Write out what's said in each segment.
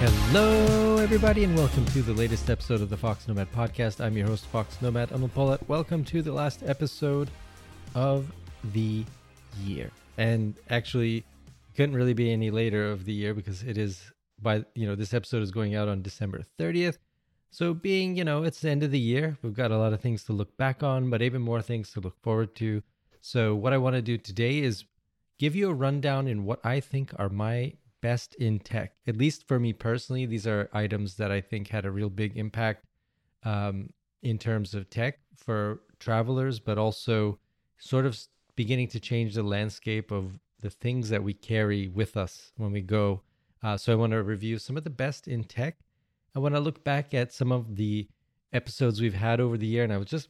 Hello, everybody, and welcome to the latest episode of the Fox Nomad podcast. I'm your host, Fox Nomad Anil Polat. Welcome to the last episode of the year. And actually, couldn't really be any later of the year because it is by, you know, this episode is going out on December 30th. So, being, you know, it's the end of the year, we've got a lot of things to look back on, but even more things to look forward to. So, what I want to do today is give you a rundown in what I think are my best in tech. At least for me personally, these are items that I think had a real big impact um, in terms of tech for travelers, but also sort of beginning to change the landscape of the things that we carry with us when we go. Uh, so I want to review some of the best in tech. I want to look back at some of the episodes we've had over the year, and I was just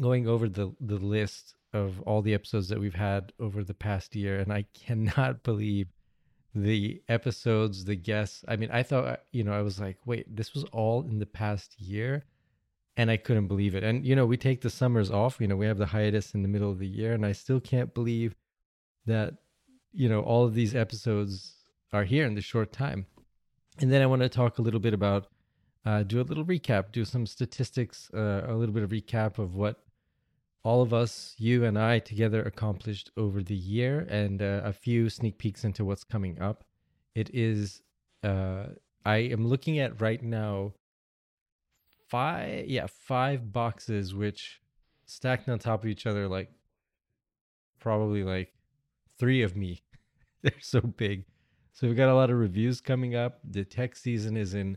going over the the list of all the episodes that we've had over the past year, and I cannot believe the episodes, the guests. I mean, I thought, you know, I was like, wait, this was all in the past year. And I couldn't believe it. And, you know, we take the summers off, you know, we have the hiatus in the middle of the year. And I still can't believe that, you know, all of these episodes are here in this short time. And then I want to talk a little bit about, uh, do a little recap, do some statistics, uh, a little bit of recap of what all of us, you and I, together accomplished over the year, and uh, a few sneak peeks into what's coming up. It is, uh, I am looking at right now five, yeah, five boxes which stacked on top of each other, like probably like three of me. They're so big. So we've got a lot of reviews coming up. The tech season is in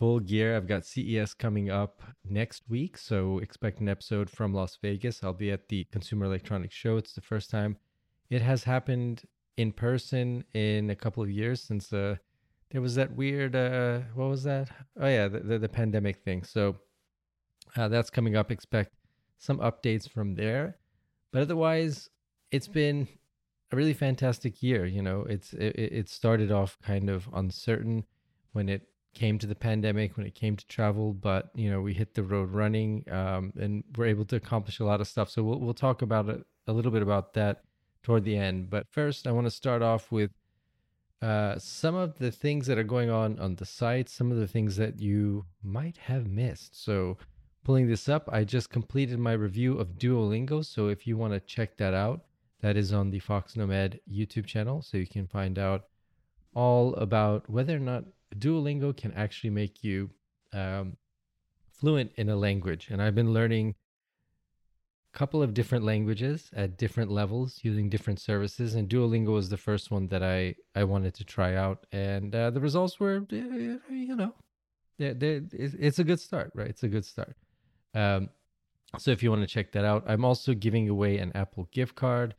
full gear. I've got CES coming up next week, so expect an episode from Las Vegas. I'll be at the Consumer Electronics Show. It's the first time it has happened in person in a couple of years since uh, there was that weird uh, what was that? Oh yeah, the the, the pandemic thing. So uh, that's coming up. Expect some updates from there. But otherwise, it's been a really fantastic year. You know, it's it, it started off kind of uncertain when it came to the pandemic, when it came to travel, but you know we hit the road running um, and we're able to accomplish a lot of stuff. So we'll we'll talk about it a little bit about that toward the end. But first, I want to start off with uh, some of the things that are going on on the site, some of the things that you might have missed. So pulling this up, I just completed my review of Duolingo. So if you want to check that out, that is on the Fox Nomad YouTube channel. So you can find out all about whether or not Duolingo can actually make you um, fluent in a language. And I've been learning a couple of different languages at different levels using different services. And Duolingo was the first one that I, I wanted to try out. And uh, the results were, you know, they're, they're, it's a good start, right? It's a good start. Um, so if you want to check that out, I'm also giving away an Apple gift card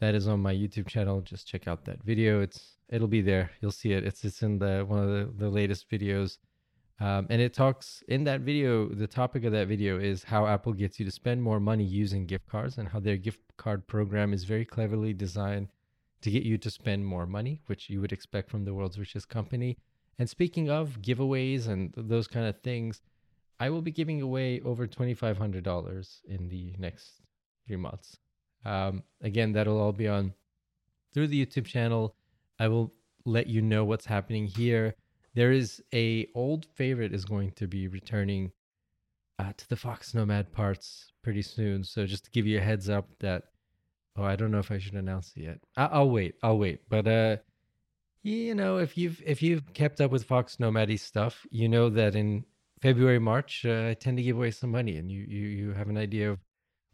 that is on my YouTube channel. Just check out that video. It's it'll be there. You'll see it. It's it's in the one of the, the latest videos. Um, and it talks in that video, the topic of that video is how Apple gets you to spend more money using gift cards and how their gift card program is very cleverly designed to get you to spend more money, which you would expect from the world's richest company. And speaking of giveaways and those kind of things, I will be giving away over $2,500 in the next three months. Um, again, that'll all be on through the YouTube channel I will let you know what's happening here. There is a old favorite is going to be returning uh, to the Fox Nomad parts pretty soon. So just to give you a heads up that oh, I don't know if I should announce it yet. I- will wait. I'll wait. But uh, you know, if you've if you've kept up with Fox Nomad stuff, you know that in February March uh, I tend to give away some money, and you you you have an idea of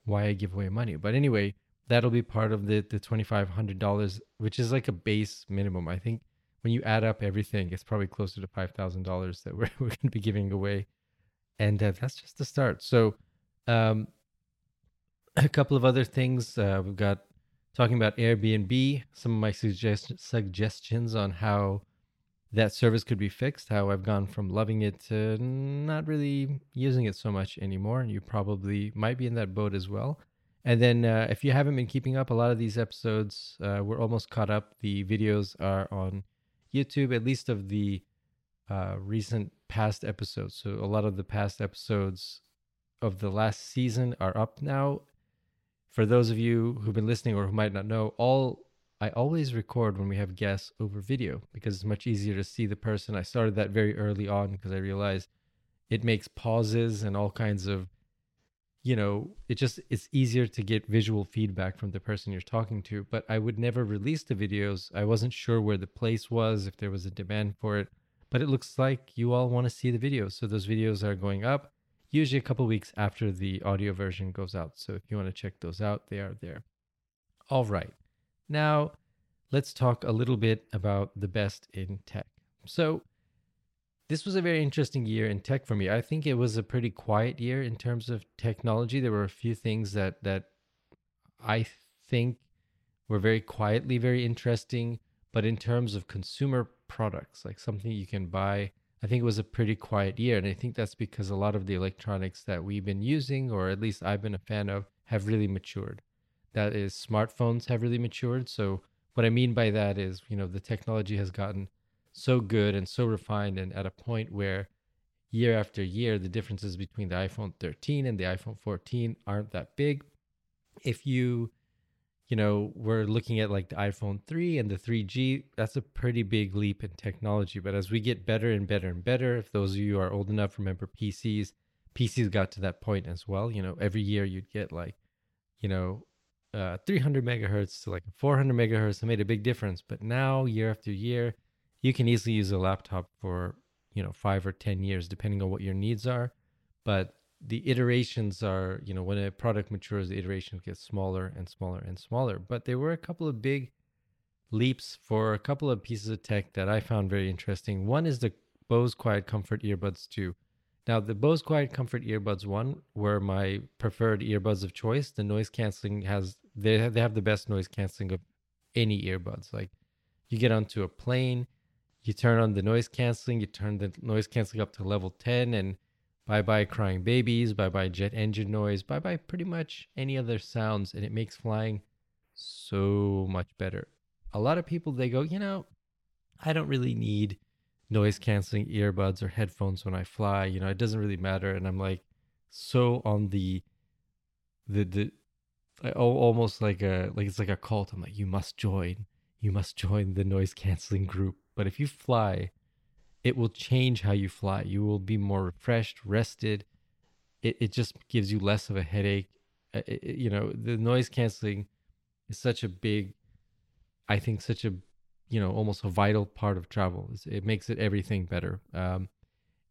why I give away money. But anyway, that'll be part of the the twenty five hundred dollars, which is like a base minimum. I think when you add up everything, it's probably closer to five thousand dollars that we're we're going to be giving away, and uh, that's just the start. So, um, a couple of other things uh, we've got talking about Airbnb. Some of my suggest- suggestions on how that service could be fixed. How I've gone from loving it to not really using it so much anymore, and you probably might be in that boat as well. And then, uh, if you haven't been keeping up, a lot of these episodes, uh, we're almost caught up. The videos are on YouTube, at least of the uh, recent past episodes. So, a lot of the past episodes of the last season are up now. For those of you who've been listening or who might not know, all I always record when we have guests over video because it's much easier to see the person. I started that very early on because I realized it makes pauses and all kinds of you know it just it's easier to get visual feedback from the person you're talking to but i would never release the videos. I wasn't sure where the place was if there was a demand for it but it looks like you all want to see the videos so those videos are going up usually a couple weeks after the audio version goes out. So if you want to check those out they are there. All right now let's talk a little bit about the best in tech so this was a very interesting year in tech for me. I think it was a pretty quiet year in terms of technology. There were a few things that that I think were very quietly very interesting, but in terms of consumer products, like something you can buy, I think it was a pretty quiet year. And I think that's because a lot of the electronics that we've been using, or at least I've been a fan of, have really matured. That is, smartphones have really matured. So, what I mean by that is, you know, the technology has gotten so good and so refined and at a point where year after year the differences between the iPhone 13 and the iPhone 14 aren't that big. If you you know, we're looking at like the iPhone 3 and the 3G, that's a pretty big leap in technology. But as we get better and better and better, if those of you are old enough remember PCs, PCs got to that point as well. You know, every year you'd get like, you know, uh, 300 megahertz to like 400 megahertz. It made a big difference. But now, year after year, you can easily use a laptop for you know five or ten years depending on what your needs are but the iterations are you know when a product matures the iterations get smaller and smaller and smaller but there were a couple of big leaps for a couple of pieces of tech that i found very interesting one is the bose quiet comfort earbuds 2 now the bose quiet comfort earbuds 1 were my preferred earbuds of choice the noise canceling has they they have the best noise canceling of any earbuds like you get onto a plane you turn on the noise canceling, you turn the noise canceling up to level 10, and bye bye crying babies, bye bye jet engine noise, bye bye pretty much any other sounds, and it makes flying so much better. A lot of people they go, you know, I don't really need noise canceling earbuds or headphones when I fly. You know, it doesn't really matter. And I'm like, so on the the the almost like a like it's like a cult. I'm like, you must join. You must join the noise canceling group but if you fly, it will change how you fly. You will be more refreshed, rested. It, it just gives you less of a headache. It, it, you know, the noise canceling is such a big, I think, such a, you know, almost a vital part of travel. It makes it everything better. Um,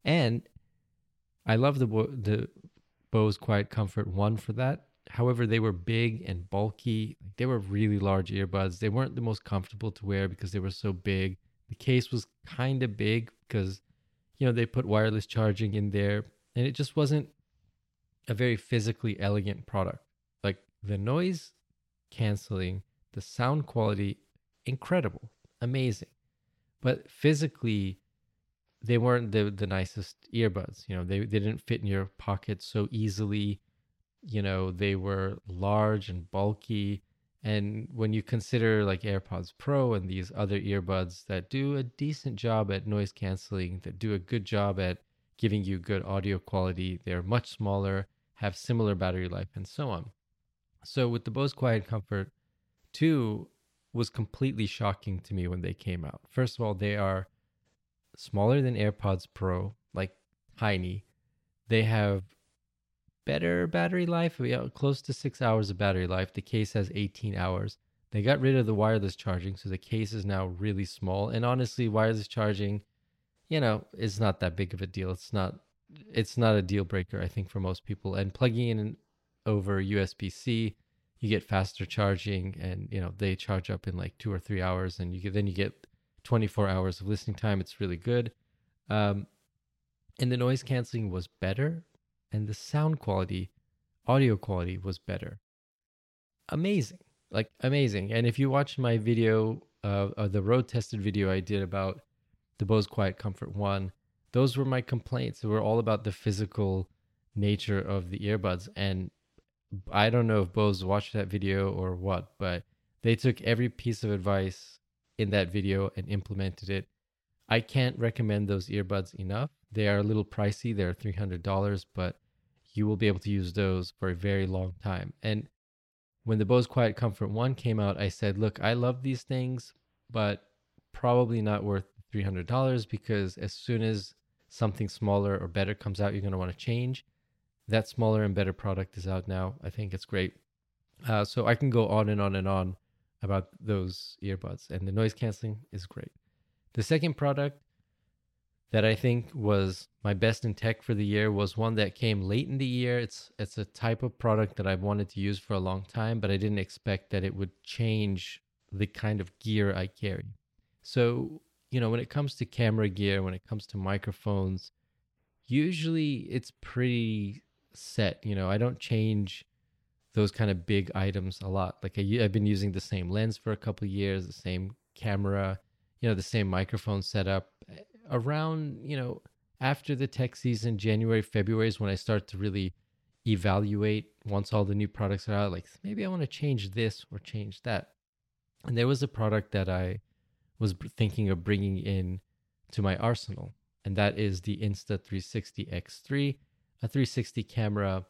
and I love the the Bose Quiet Comfort one for that. However, they were big and bulky. They were really large earbuds. They weren't the most comfortable to wear because they were so big. The case was kind of big because, you know, they put wireless charging in there and it just wasn't a very physically elegant product. Like the noise canceling, the sound quality, incredible, amazing. But physically, they weren't the, the nicest earbuds. You know, they, they didn't fit in your pocket so easily. You know, they were large and bulky. And when you consider like AirPods Pro and these other earbuds that do a decent job at noise canceling, that do a good job at giving you good audio quality, they're much smaller, have similar battery life, and so on. So with the Bose Quiet Comfort 2 was completely shocking to me when they came out. First of all, they are smaller than AirPods Pro, like tiny. They have better battery life, we have close to six hours of battery life. The case has 18 hours. They got rid of the wireless charging, so the case is now really small. And honestly, wireless charging, you know, is not that big of a deal. It's not it's not a deal breaker, I think, for most people. And plugging in over USB-C, you get faster charging, and you know they charge up in like two or three hours, and you get then you get 24 hours of listening time. It's really good. Um, and the noise canceling was better and the sound quality, audio quality was better. Amazing. Like amazing. And if you watch my video, uh, uh, the road tested video I did about the Bose Quiet Comfort 1, those were my complaints. They were all about the physical nature of the earbuds. And I don't know if Bose watched that video or what, but they took every piece of advice in that video and implemented it. I can't recommend those earbuds enough. They are a little pricey. They're $300, but you will be able to use those for a very long time. And when the Bose Quiet Comfort 1 came out, I said, look, I love these things, but probably not worth $300 because as soon as something smaller or better comes out, you're going to want to change. That smaller and better product is out now. I think it's great. Uh, so I can go on and on and on about those earbuds, and the noise canceling is great. The second product that I think was my best in tech for the year was one that came late in the year. It's it's a type of product that I've wanted to use for a long time, but I didn't expect that it would change the kind of gear I carry. So, you know, when it comes to camera gear, when it comes to microphones, usually it's pretty set. You know, I don't change those kind of big items a lot. Like I, have been using the same lens for a couple years, the same camera, you know, the same microphone setup. Around, you know, after the tech season, January, February is when I start to really evaluate once all the new products are out. Like maybe I want to change this or change that. And there was a product that I was thinking of bringing in to my arsenal, and that is the Insta360 X3, a 360 camera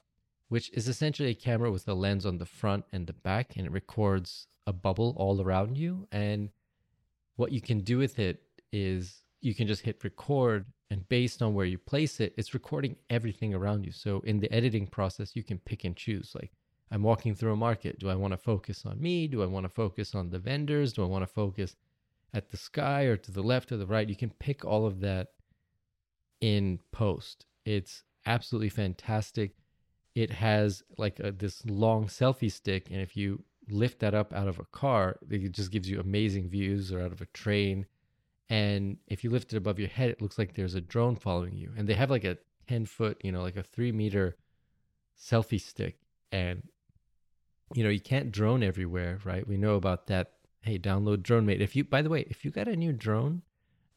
which is essentially a camera with a lens on the front and the back, and it records a bubble all around you. And what you can do with it is you can just hit record, and based on where you place it, it's recording everything around you. So in the editing process, you can pick and choose. Like, I'm walking through a market. Do I want to focus on me? Do I want to focus on the vendors? Do I want to focus at the sky or to the left or the right? You can pick all of that in post. It's absolutely fantastic it has like a, this long selfie stick and if you lift that up out of a car it just gives you amazing views or out of a train and if you lift it above your head it looks like there's a drone following you and they have like a 10 foot you know like a three meter selfie stick and you know you can't drone everywhere right we know about that hey download DroneMate if you by the way if you got a new drone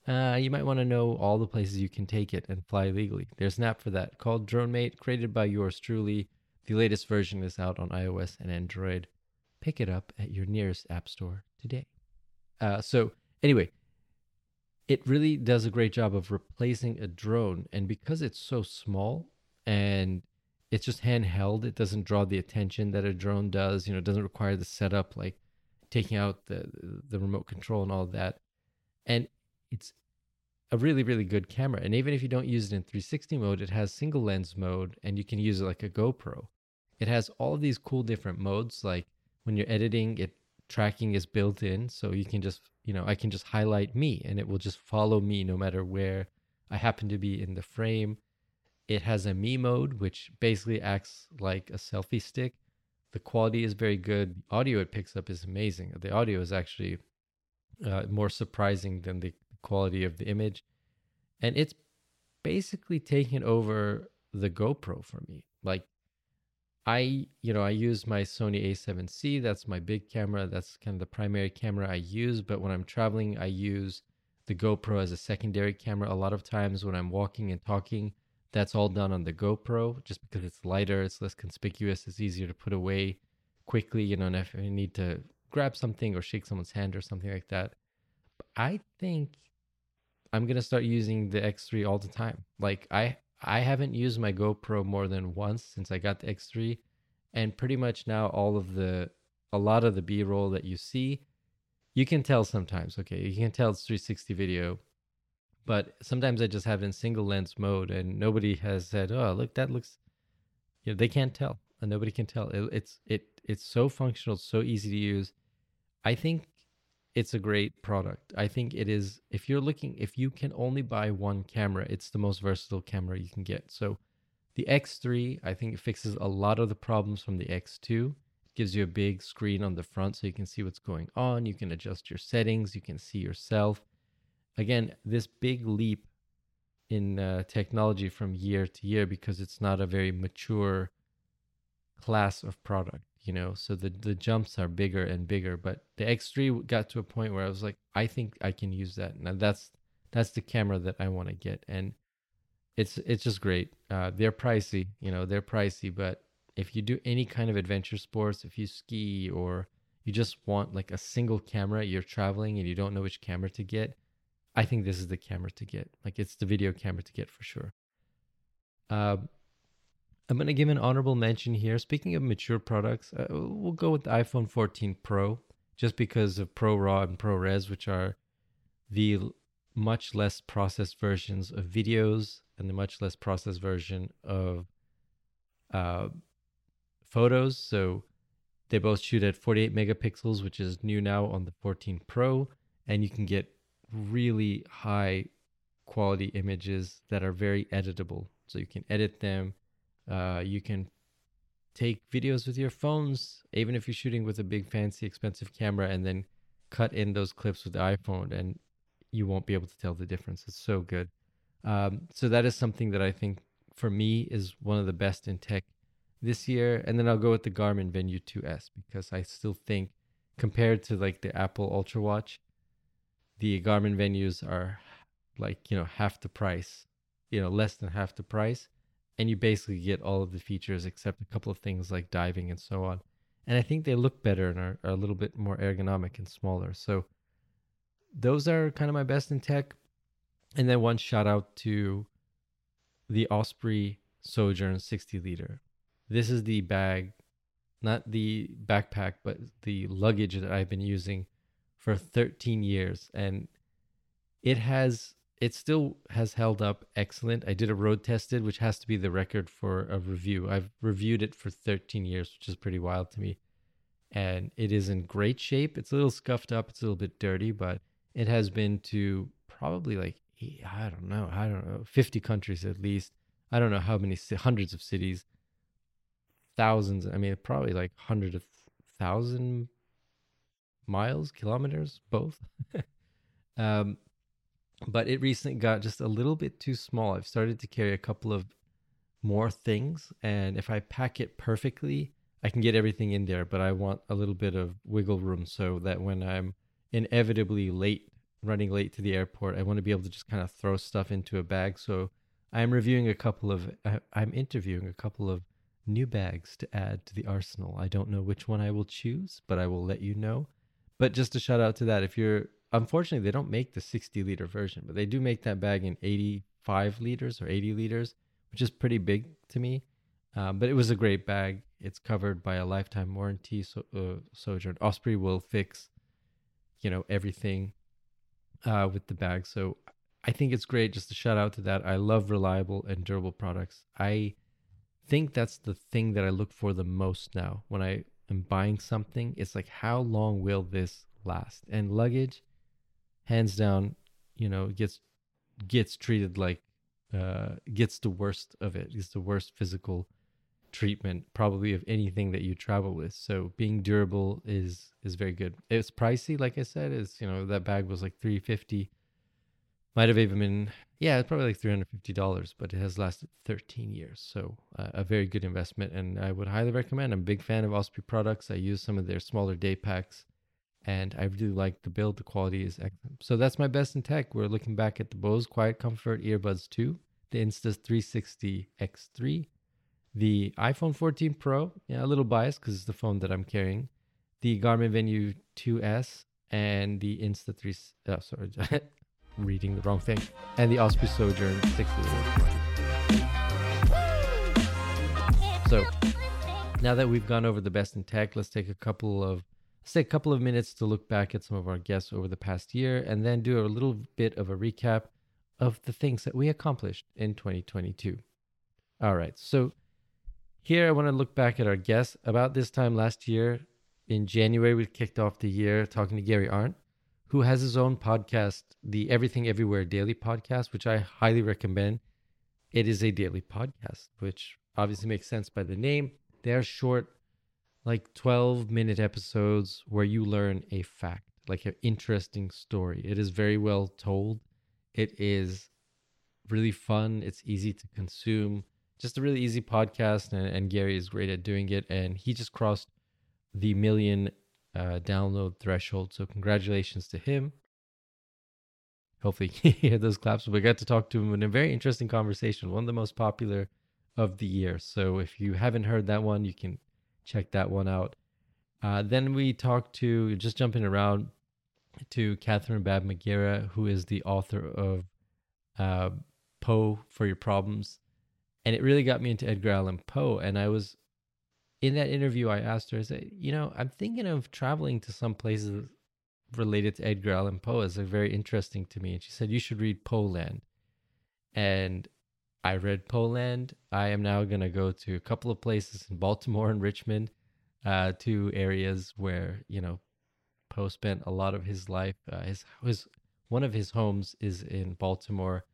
uh, you might want to know all the places you can take it and fly legally. There's an app for that called DroneMate, created by yours truly. The latest version is out on iOS and Android. Pick it up at your nearest app store today. Uh, so, anyway, it really does a great job of replacing a drone. And because it's so small and it's just handheld, it doesn't draw the attention that a drone does. You know, it doesn't require the setup like taking out the the remote control and all that. And it's a really really good camera and even if you don't use it in 360 mode it has single lens mode and you can use it like a GoPro it has all of these cool different modes like when you're editing it tracking is built in so you can just you know I can just highlight me and it will just follow me no matter where I happen to be in the frame it has a me mode which basically acts like a selfie stick the quality is very good the audio it picks up is amazing the audio is actually uh, more surprising than the quality of the image. And it's basically taken over the GoPro for me. Like I, you know, I use my Sony A7C. That's my big camera. That's kind of the primary camera I use. But when I'm traveling, I use the GoPro as a secondary camera. A lot of times when I'm walking and talking, that's all done on the GoPro just because it's lighter, it's less conspicuous, it's easier to put away quickly, you know, and if I need to grab something or shake someone's hand or something like that. I think I'm gonna start using the X3 all the time. Like I I haven't used my GoPro more than once since I got the X3, and pretty much now all of the a lot of the B-roll that you see, you can tell sometimes. Okay, you can tell it's 360 video, but sometimes I just have it in single lens mode, and nobody has said, "Oh, look, that looks." You know, they can't tell, and nobody can tell. It, it's it it's so functional, so easy to use. I think it's a great product. I think it is if you're looking if you can only buy one camera, it's the most versatile camera you can get. So the X3, I think it fixes a lot of the problems from the X2. It gives you a big screen on the front so you can see what's going on, you can adjust your settings, you can see yourself. Again, this big leap in uh, technology from year to year because it's not a very mature class of product you know so the the jumps are bigger and bigger but the x3 got to a point where i was like i think i can use that. And that's that's the camera that i want to get and it's it's just great. Uh, they're pricey you know they're pricey but if you do any kind of adventure sports if you ski or you just want like a single camera you're traveling and you don't know which camera to get i think this is the camera to get. Like it's the video camera to get for sure. Um, I'm going to give an honorable mention here. Speaking of mature products, uh, we'll go with the iPhone 14 Pro just because of Pro Raw and Pro Res, which are the much less processed versions of videos and the much less processed version of uh, photos. So they both shoot at 48 megapixels, which is new now on the 14 Pro, and you can get really high quality images that are very editable. So you can edit them. Uh, you can take videos with your phones, even if you're shooting with a big, fancy, expensive camera, and then cut in those clips with the iPhone, and you won't be able to tell the difference. It's so good. Um, so that is something that I think for me is one of the best in tech this year. And then I'll go with the Garmin Venu 2S because I still think compared to like the Apple Ultra Watch, the Garmin venues are like, you know, half the price, you know, less than half the price. And you basically get all of the features except a couple of things like diving and so on. And I think they look better and are, are a little bit more ergonomic and smaller. So those are kind of my best in tech. And then one shout out to the Osprey Sojourn 60 liter. This is the bag, not the backpack, but the luggage that I've been using for 13 years. And it has, it still has held up excellent. I did a road tested, which has to be the record for a review. I've reviewed it for 13 years, which is pretty wild to me. And it is in great shape. It's a little scuffed up, it's a little bit dirty, but it has been to probably like I don't know, I don't know, 50 countries at least. I don't know how many hundreds of cities, thousands. I mean, probably like hundred of thousand miles, kilometers, both. um, but it recently got just a little bit too small. I've started to carry a couple of more things, and if I pack it perfectly, I can get everything in there. But I want a little bit of wiggle room so that when I'm inevitably late, running late to the airport, I want to be able to just kind of throw stuff into a bag. So I'm reviewing a couple of, uh, I'm interviewing a couple of new bags to add to the arsenal. I don't know which one I will choose, but I will let you know. But just a shout out to that, if you're, unfortunately, they don't make the 60 liter version, but they do make that bag in 85 liters or 80 liters, which is pretty big to me. Um, but it was a great bag. It's covered by a lifetime warranty. So, uh, Sojourn Osprey will fix you know everything uh, with the bag. So I think it's great. Just a shout out to that. I love reliable and durable products. I think that's the thing that I look for the most now when I am buying something. It's like how long will this last? And luggage, hands down, you know, gets gets treated like uh, gets the worst of it. It's the worst physical treatment probably of anything that you travel with. So being durable is is very good. It's pricey, like I said, is you know that bag was like three fifty. Might have even been yeah, it's probably like three hundred fifty dollars, but it has lasted thirteen years. So uh, a very good investment, and I would highly recommend. I'm a big fan of Osprey products. I use some of their smaller day packs, and I really like the build. The quality is excellent. So that's my best in tech. We're looking back at the Bose Quiet Comfort Earbuds 2, the Insta 360 X3, the iPhone 14 Pro, yeah, a little biased because it's the phone that I'm carrying, the Garmin Venu 2S, and the Insta 3. Oh, sorry, reading the wrong thing, and the Osprey Sojourn 6 So now that we've gone over the best in tech, let's take a couple of let's take a couple of minutes to look back at some of our guests over the past year, and then do a little bit of a recap of the things that we accomplished in 2022. All right, so here, I want to look back at our guests. About this time last year, in January, we kicked off the year talking to Gary Arndt, who has his own podcast, the Everything Everywhere Daily Podcast, which I highly recommend. It is a daily podcast, which obviously makes sense by the name. They are short, like 12 minute episodes where you learn a fact, like an interesting story. It is very well told. It is really fun. It's easy to consume just a really easy podcast, and, and Gary is great at doing it. And he just crossed the million uh, download threshold. So congratulations to him. Hopefully, you hear those claps. We got to talk to him in a very interesting conversation, one of the most popular of the year. So if you haven't heard that one, you can check that one out. Uh, then we talked to, just jumping around, to Catherine Baab-Muguira, who is the author of uh, Poe for Your Problems and it really got me into Edgar Allan Poe. And I was in that interview, I asked her, I said, you know, I'm thinking of traveling to some places related to Edgar Allan Poe a very interesting to me. And she said, you should read Poeland. And I read Poeland. I am now going to go to a couple of places in Baltimore and Richmond, uh, two areas where, you know, Poe spent a lot of his life. Uh, his, his, one of his homes is in Baltimore.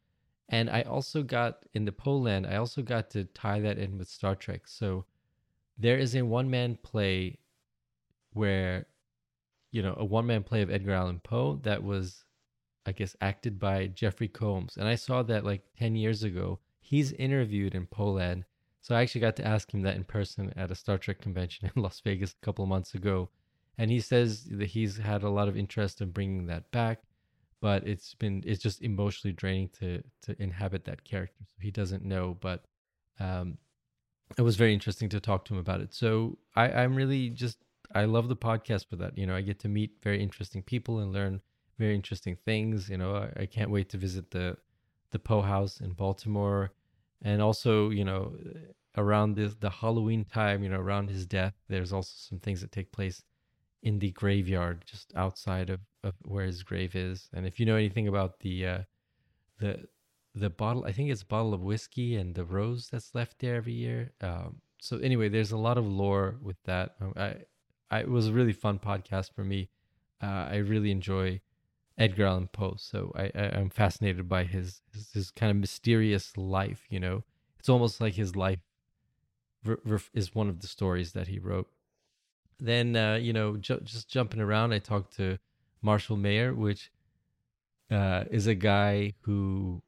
And I also got in the Poeland, I also got to tie that in with Star Trek. So there is a one man play where, you know, a one man play of Edgar Allan Poe that was, I guess, acted by Jeffrey Combs. And I saw that like 10 years ago. He's interviewed in Poeland. So I actually got to ask him that in person at a Star Trek convention in Las Vegas a couple of months ago. And he says that he's had a lot of interest in bringing that back but it's been it's just emotionally draining to to inhabit that character. So he doesn't know but um it was very interesting to talk to him about it. So i i'm really just i love the podcast for that. You know i get to meet very interesting people and learn very interesting things. You know i, I can't wait to visit the the poe house in baltimore and also you know around this the halloween time you know around his death there's also some things that take place in the graveyard just outside of, of where his grave is. And if you know anything about the uh, the the bottle, I think it's a bottle of whiskey and the rose that's left there every year. Um, so anyway, there's a lot of lore with that. Um, I, I it was a really fun podcast for me. Uh, I really enjoy Edgar Allan Poe, so I, I am fascinated by his, his, his kind of mysterious life. You know, it's almost like his life is one of the stories that he wrote. Then uh, you know ju- just jumping around i talked to marshall mayer which uh, is a guy who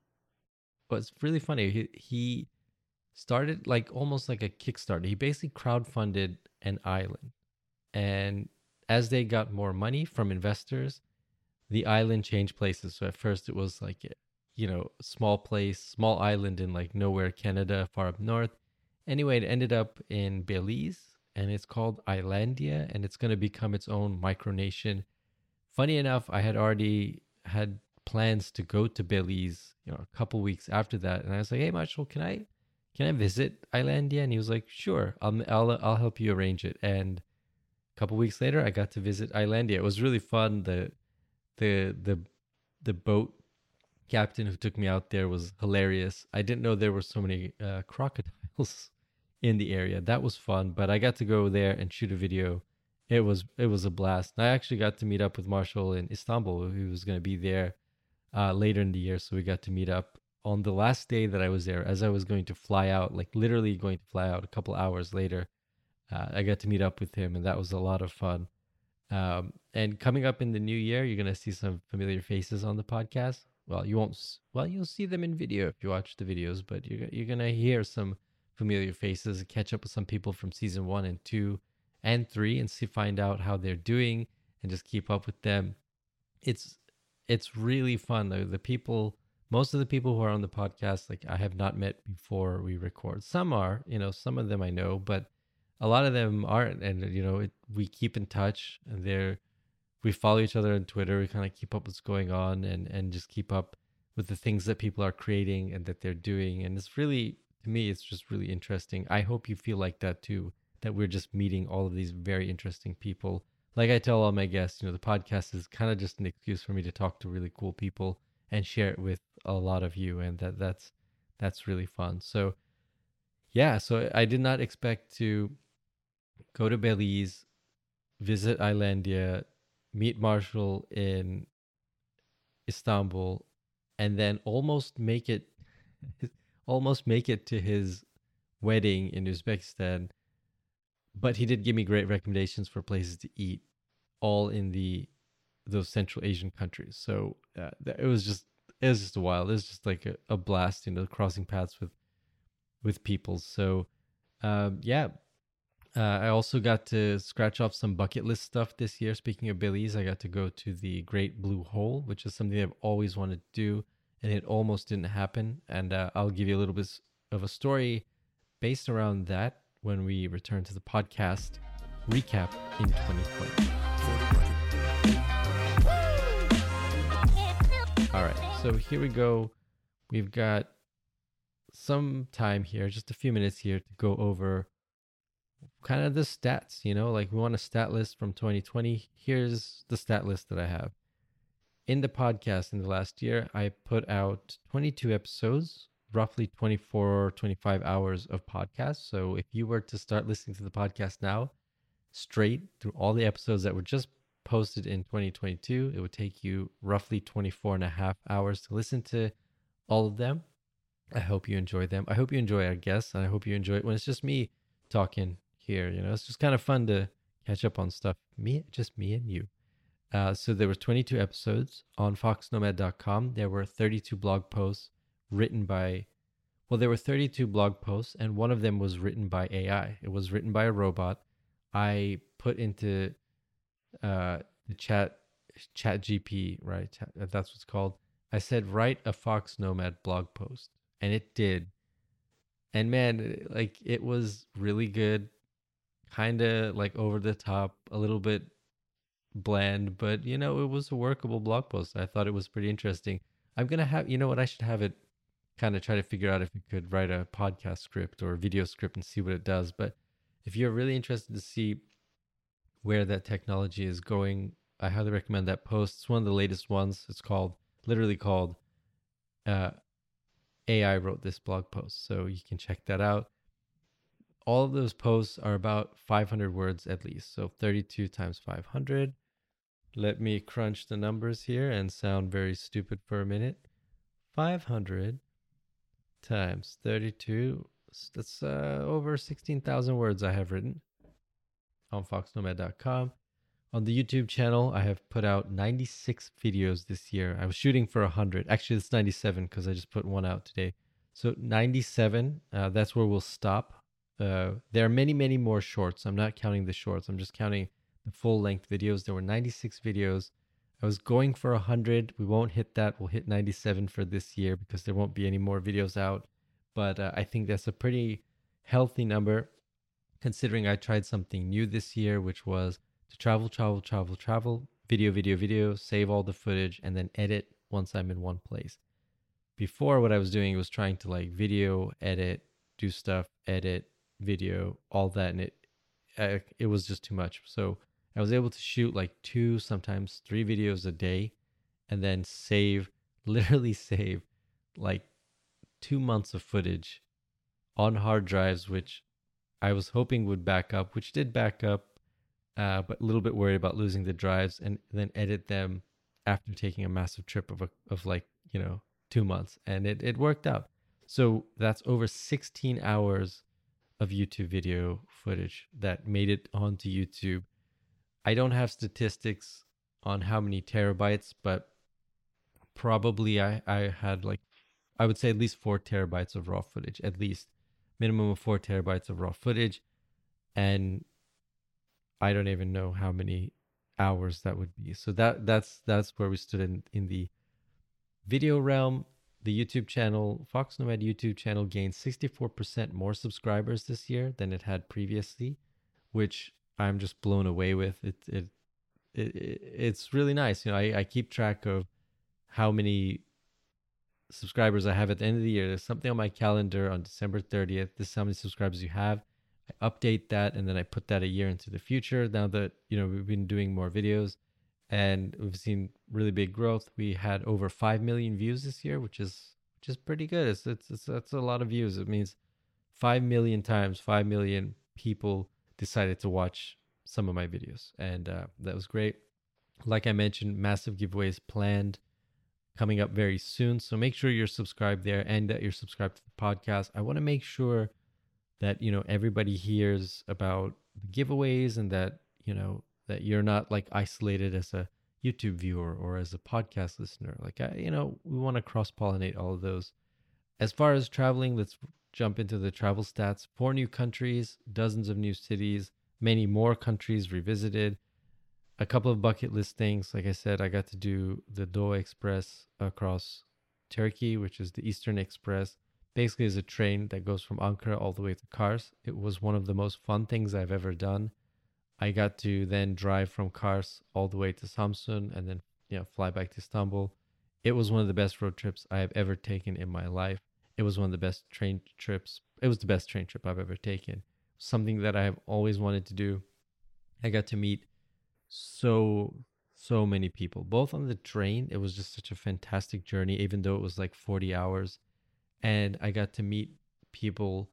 was really funny. He, he started like almost like a kickstarter. He basically crowdfunded an island. And as they got more money from investors the island changed places so at first it was like you know small place small island in like nowhere canada far up north anyway it ended up in belize and it's called Islandia, and it's going to become its own micronation. Funny enough, I had already had plans to go to Belize, you know, a couple weeks after that, and I was like, "Hey, Marshall, can I, can I visit Islandia?" And he was like, "Sure, I'll, I'll, I'll help you arrange it." And a couple weeks later, I got to visit Islandia. It was really fun. the the the The boat captain who took me out there was hilarious. I didn't know there were so many uh, crocodiles in the area. That was fun, but I got to go there and shoot a video. It was it was a blast. I actually got to meet up with Marshall in Istanbul, who was going to be there uh, later in the year. So we got to meet up on the last day that I was there. As I was going to fly out, like literally going to fly out a couple hours later, uh, I got to meet up with him, and that was a lot of fun. Um, and coming up in the new year, you're gonna see some familiar faces on the podcast. Well, you won't. Well, you'll see them in video if you watch the videos, but you're you're gonna hear some familiar faces and catch up with some people from season one and two and three and see find out how they're doing and just keep up with them. It's it's really fun though. The people most of the people who are on the podcast like I have not met before we record. Some are, you know, some of them I know, but a lot of them aren't and you know, it, we keep in touch and they're we follow each other on Twitter. We kind of keep up what's going on and and just keep up with the things that people are creating and that they're doing. And it's really to me, it's just really interesting. I hope you feel like that too, that we're just meeting all of these very interesting people. Like I tell all my guests, you know, the podcast is kind of just an excuse for me to talk to really cool people and share it with a lot of you. And that that's, that's really fun. So yeah, so I did not expect to go to Belize, visit Islandia, meet Marshall in Istanbul, and then almost make it almost make it to his wedding in Uzbekistan, but he did give me great recommendations for places to eat, all in the those Central Asian countries. So uh, it was just it was just a wild. It was just like a, a blast, you know, crossing paths with with people. So um, yeah, uh, I also got to scratch off some bucket list stuff this year. Speaking of Belize, I got to go to the Great Blue Hole, which is something I've always wanted to do and it almost didn't happen. And uh, I'll give you a little bit of a story based around that when we return to the podcast recap in 2020. All right, so here we go. We've got some time here, just a few minutes here to go over kind of the stats, you know, like we want a stat list from 2020. Here's the stat list that I have. In the podcast in the last year, I put out 22 episodes, roughly 24, or 25 hours of podcasts. So if you were to start listening to the podcast now, straight through all the episodes that were just posted in 2022, it would take you roughly 24 and a half hours to listen to all of them. I hope you enjoy them. I hope you enjoy our guests, and I hope you enjoy it when it's just me talking here. You know, it's just kind of fun to catch up on stuff. Me, just me and you. Uh, so there were 22 episodes on foxnomad.com. There were 32 blog posts written by, well, there were 32 blog posts, and one of them was written by AI. It was written by a robot. I put into uh, the chat, chat GP, right? That's what's called. I said, write a Fox Nomad blog post, and it did. And man, like it was really good kind of like over the top, a little bit bland, but you know, it was a workable blog post. I thought it was pretty interesting. I'm going to have, you know what, I should have it kind of try to figure out if it could write a podcast script or video script and see what it does. But if you're really interested to see where that technology is going, I highly recommend that post. It's one of the latest ones. It's called, literally called, uh, AI wrote this blog post. So you can check that out all of those posts are about 500 words at least. So 32 times 500. Let me crunch the numbers here and sound very stupid for a minute. 500 times 32. That's uh, over 16,000 words I have written on foxnomad.com. On the YouTube channel, I have put out 96 videos this year. I was shooting for 100. Actually, it's 97 because I just put one out today. So 97, uh, that's where we'll stop uh, there are many, many more shorts. I'm not counting the shorts. I'm just counting the full length videos. There were 96 videos. I was going for 100. We won't hit that. We'll hit 97 for this year because there won't be any more videos out. But uh, I think that's a pretty healthy number considering I tried something new this year, which was to travel, travel, travel, travel, video, video, video, save all the footage, and then edit once I'm in one place. Before, what I was doing was trying to like video, edit, do stuff, edit, video, all that, and it uh, it was just too much. So I was able to shoot like two, sometimes three videos a day, and then save, literally save, like two months of footage on hard drives, which I was hoping would back up, which did back up, uh, but a little bit worried about losing the drives, and then edit them after taking a massive trip of a, of like you know two months, and it it worked out. So that's over 16 hours of YouTube video footage that made it onto YouTube. I don't have statistics on how many terabytes, but probably I, I had like, I would say at least four terabytes of raw footage, at least minimum of four terabytes of raw footage. And I don't even know how many hours that would be. So that that's that's where we stood in in the video realm the YouTube channel, Fox Nomad YouTube channel, gained 64% more subscribers this year than it had previously, which I'm just blown away with. It it, it, it's really nice. You know, I, I keep track of how many subscribers I have at the end of the year. There's something on my calendar on December 30th. This is how many subscribers you have. I update that and then I put that a year into the future. Now that you know we've been doing more videos, and we've seen really big growth. We had over five million views this year, which is which is pretty good. It's, it's, it's that's a lot of views. It means five million times five million people decided to watch some of my videos, and uh, that was great. Like I mentioned, massive giveaways planned coming up very soon. So make sure you're subscribed there and that you're subscribed to the podcast. I want to make sure that you know everybody hears about the giveaways and that you know that you're not like isolated as a YouTube viewer or as a podcast listener. Like, I, you know, we want to cross pollinate all of those. As far as traveling, let's jump into the travel stats. Four new countries, dozens of new cities, many more countries revisited, a couple of bucket list things. Like I said, I got to do the Doğu Express across Turkey, which is the Eastern Express. Basically, is a train that goes from Ankara all the way to Kars. It was one of the most fun things I've ever done. I got to then drive from Kars all the way to Samsun and then you know fly back to Istanbul. It was one of the best road trips I have ever taken in my life. it was one of the best train trips. It was the best train trip I've ever taken. Something that I have always wanted to do. I got to meet so so many people both on the train it was just such a fantastic journey even though it was like 40 hours and i got to meet people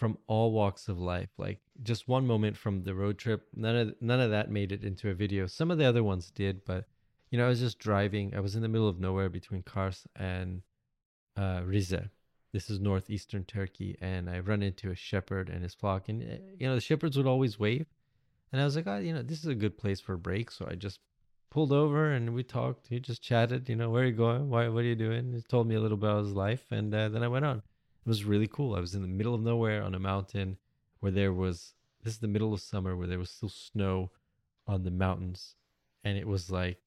from all walks of life like just one moment from the road trip none of none of that made it into a video some of the other ones did but you know i was just driving i was in the middle of nowhere between kars and uh, rize this is northeastern turkey and i run into a shepherd and his flock and eh, you know the shepherds would always wave and I was like, oh, you know, this is a good place for a break. So I just pulled over and we talked. He just chatted, you know, where are you going? Why, what are you doing? He told me a little about his life. And uh, then I went on. Was really cool. I was in the middle of nowhere on a mountain where there was, this is the middle of summer where there was still snow on the mountains. And it was like,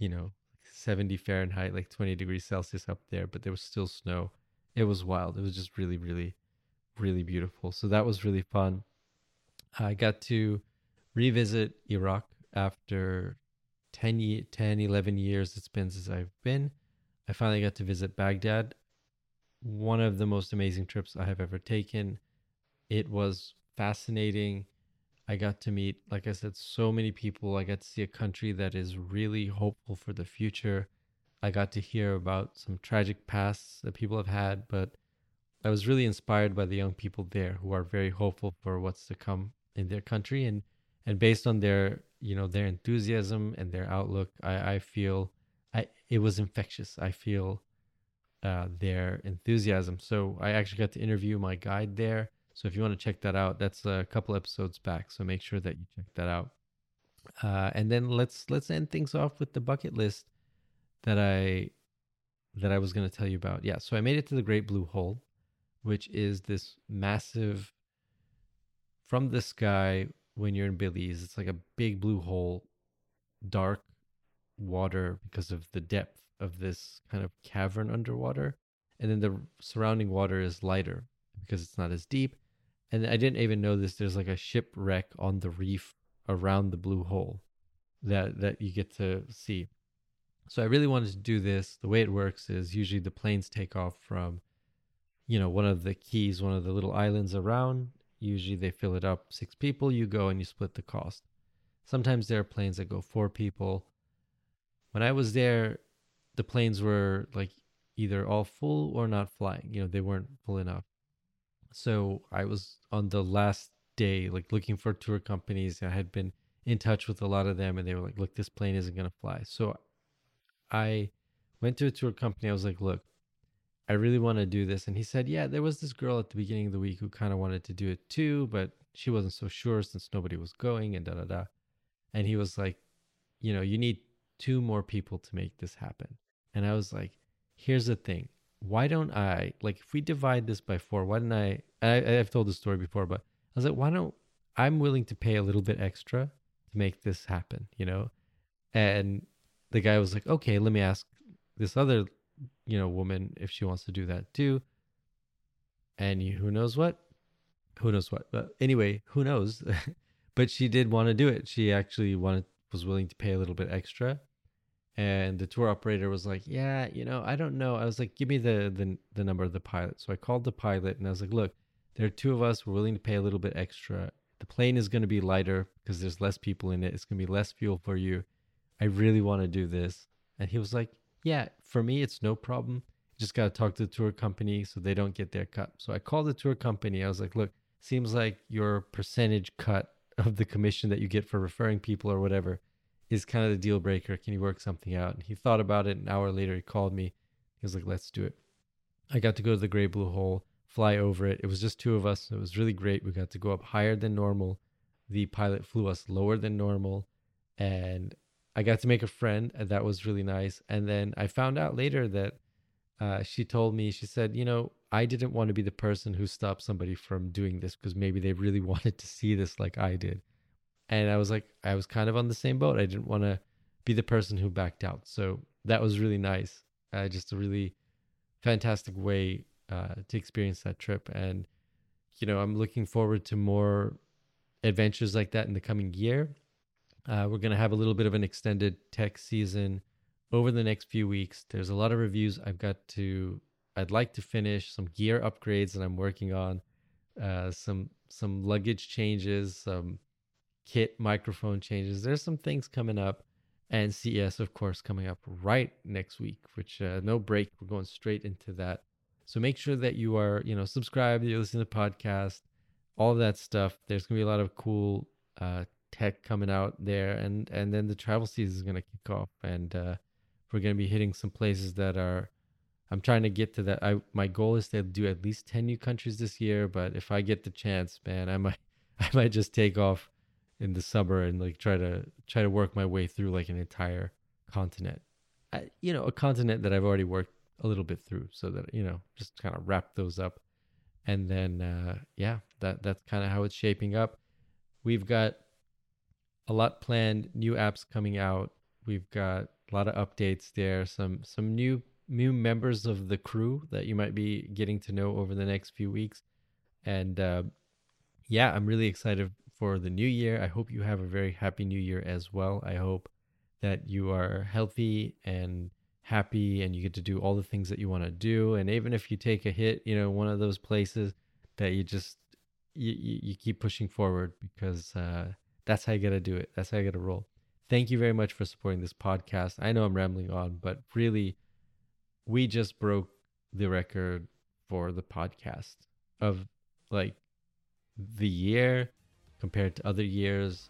you know, 70 Fahrenheit, like 20 degrees Celsius up there, but there was still snow. It was wild. It was just really, really, really beautiful. So that was really fun. I got to revisit Iraq after 10, 10, 11 years it's been since I've been. I finally got to visit Baghdad. One of the most amazing trips I have ever taken. It was fascinating. I got to meet, like I said, so many people. I got to see a country that is really hopeful for the future. I got to hear about some tragic pasts that people have had, but I was really inspired by the young people there who are very hopeful for what's to come in their country. And and based on their you know their enthusiasm and their outlook i i feel i it was infectious i feel uh, their enthusiasm. So i actually got to interview my guide there. So if you want to check that out that's a couple episodes back. So make sure that you check that out. Uh, and then let's let's end things off with the bucket list that i that i was going to tell you about. Yeah so i made it to the great blue hole which is this massive from the sky when you're in Belize. It's like a big blue hole, dark water because of the depth of this kind of cavern underwater. And then the surrounding water is lighter because it's not as deep. And I didn't even know this. There's like a shipwreck on the reef around the blue hole that that you get to see. So I really wanted to do this. The way it works is usually the planes take off from, you know, one of the keys, one of the little islands around, Usually they fill it up six people, you go and you split the cost. Sometimes there are planes that go four people. When I was there, the planes were like either all full or not flying. You know, they weren't full enough. So I was on the last day, like looking for tour companies. I had been in touch with a lot of them and they were like, look, this plane isn't going to fly. So I went to a tour company. I was like, look, I really want to do this. And he said, Yeah, there was this girl at the beginning of the week who kind of wanted to do it too, but she wasn't so sure since nobody was going and da da da. And he was like, You know, you need two more people to make this happen. And I was like, Here's the thing. Why don't I, like, if we divide this by four, why don't I, I I've told the story before, but I was like, Why don't I'm willing to pay a little bit extra to make this happen, you know? And the guy was like, Okay, let me ask this other you know, woman if she wants to do that too. And who knows what? Who knows what? But anyway, who knows? but she did want to do it. She actually wanted was willing to pay a little bit extra. And the tour operator was like, "Yeah, you know, I don't know." I was like, "Give me the the the number of the pilot." So I called the pilot and I was like, "Look, there are two of us. We're willing to pay a little bit extra. The plane is going to be lighter because there's less people in it. It's going to be less fuel for you. I really want to do this." And he was like, yeah, for me, it's no problem. Just got to talk to the tour company so they don't get their cut. So I called the tour company. I was like, look, seems like your percentage cut of the commission that you get for referring people or whatever is kind of the deal breaker. Can you work something out? And he thought about it. An hour later, he called me. He was like, let's do it. I got to go to the Great Blue Hole, fly over it. It was just two of us. It was really great. We got to go up higher than normal. The pilot flew us lower than normal. And I got to make a friend, and that was really nice. And then I found out later that uh, she told me, she said, you know, I didn't want to be the person who stopped somebody from doing this because maybe they really wanted to see this like I did. And I was like, I was kind of on the same boat. I didn't want to be the person who backed out. So that was really nice. Uh, just a really fantastic way uh, to experience that trip. And, you know, I'm looking forward to more adventures like that in the coming year. Uh, we're going to have a little bit of an extended tech season over the next few weeks. There's a lot of reviews I've got to I'd like to finish some gear upgrades that I'm working on, uh, some some luggage changes, some kit microphone changes. There's some things coming up, and CES of course coming up right next week. Which uh, no break. We're going straight into that. So make sure that you are you know subscribed. You listen to the podcast, all that stuff. There's gonna be a lot of cool uh, tech coming out there, and and then the travel season is gonna kick off, and uh, we're gonna be hitting some places that are. I'm trying to get to that. I my goal is to do at least ten new countries this year, but if I get the chance, man, I might I might just take off in the summer and like try to try to work my way through like an entire continent. I, you know, a continent that I've already worked a little bit through, so that you know, just kind of wrap those up, and then uh, yeah, that that's kind of how it's shaping up. We've got a lot planned, new apps coming out. We've got a lot of updates there, some some new new members of the crew that you might be getting to know over the next few weeks, and uh, yeah, I'm really excited for the new year. I hope you have a very happy new year as well. I hope that you are healthy and happy and you get to do all the things that you want to do. And even if you take a hit you know one of those places that you just you, you keep pushing forward because uh, that's how you got to do it. That's how you got to roll. Thank you very much for supporting this podcast. I know i'm rambling on but really we just broke the record for the podcast of like the year compared to other years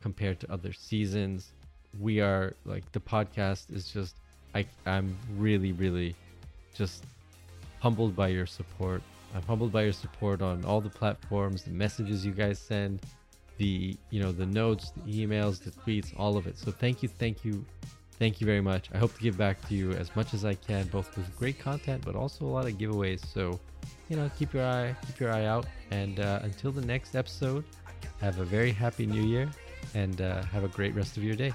compared to other seasons we are like the podcast is just I I'm really really just humbled by your support. I'm humbled by your support on all the platforms, the messages you guys send, the you know the notes, the emails, the tweets, all of it. So thank you, thank you, thank you very much. I hope to give back to you as much as I can, both with great content, but also a lot of giveaways. So you know, keep your eye keep your eye out. And uh, until the next episode, have a very happy New Year, and uh, have a great rest of your day.